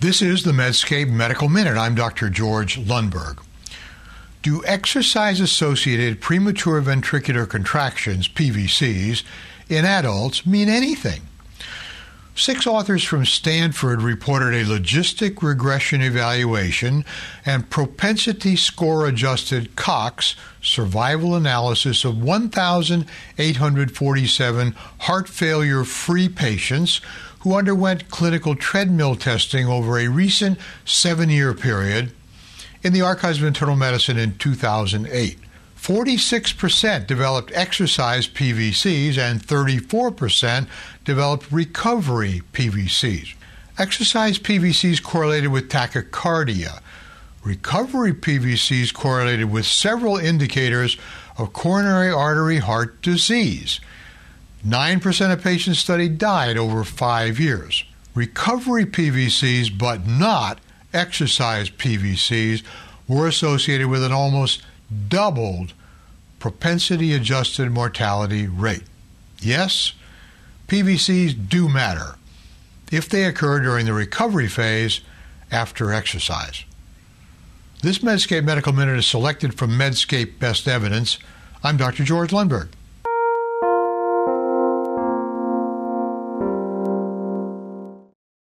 This is the Medscape Medical Minute. I'm Dr. George Lundberg. Do exercise associated premature ventricular contractions, PVCs, in adults mean anything? Six authors from Stanford reported a logistic regression evaluation and propensity score adjusted Cox survival analysis of 1,847 heart failure free patients who underwent clinical treadmill testing over a recent seven year period in the Archives of Internal Medicine in 2008. 46% developed exercise PVCs and 34% developed recovery PVCs. Exercise PVCs correlated with tachycardia. Recovery PVCs correlated with several indicators of coronary artery heart disease. 9% of patients studied died over five years. Recovery PVCs, but not exercise PVCs, were associated with an almost doubled propensity adjusted mortality rate. Yes, PVCs do matter if they occur during the recovery phase after exercise. This Medscape Medical Minute is selected from Medscape Best Evidence. I'm Dr. George Lundberg.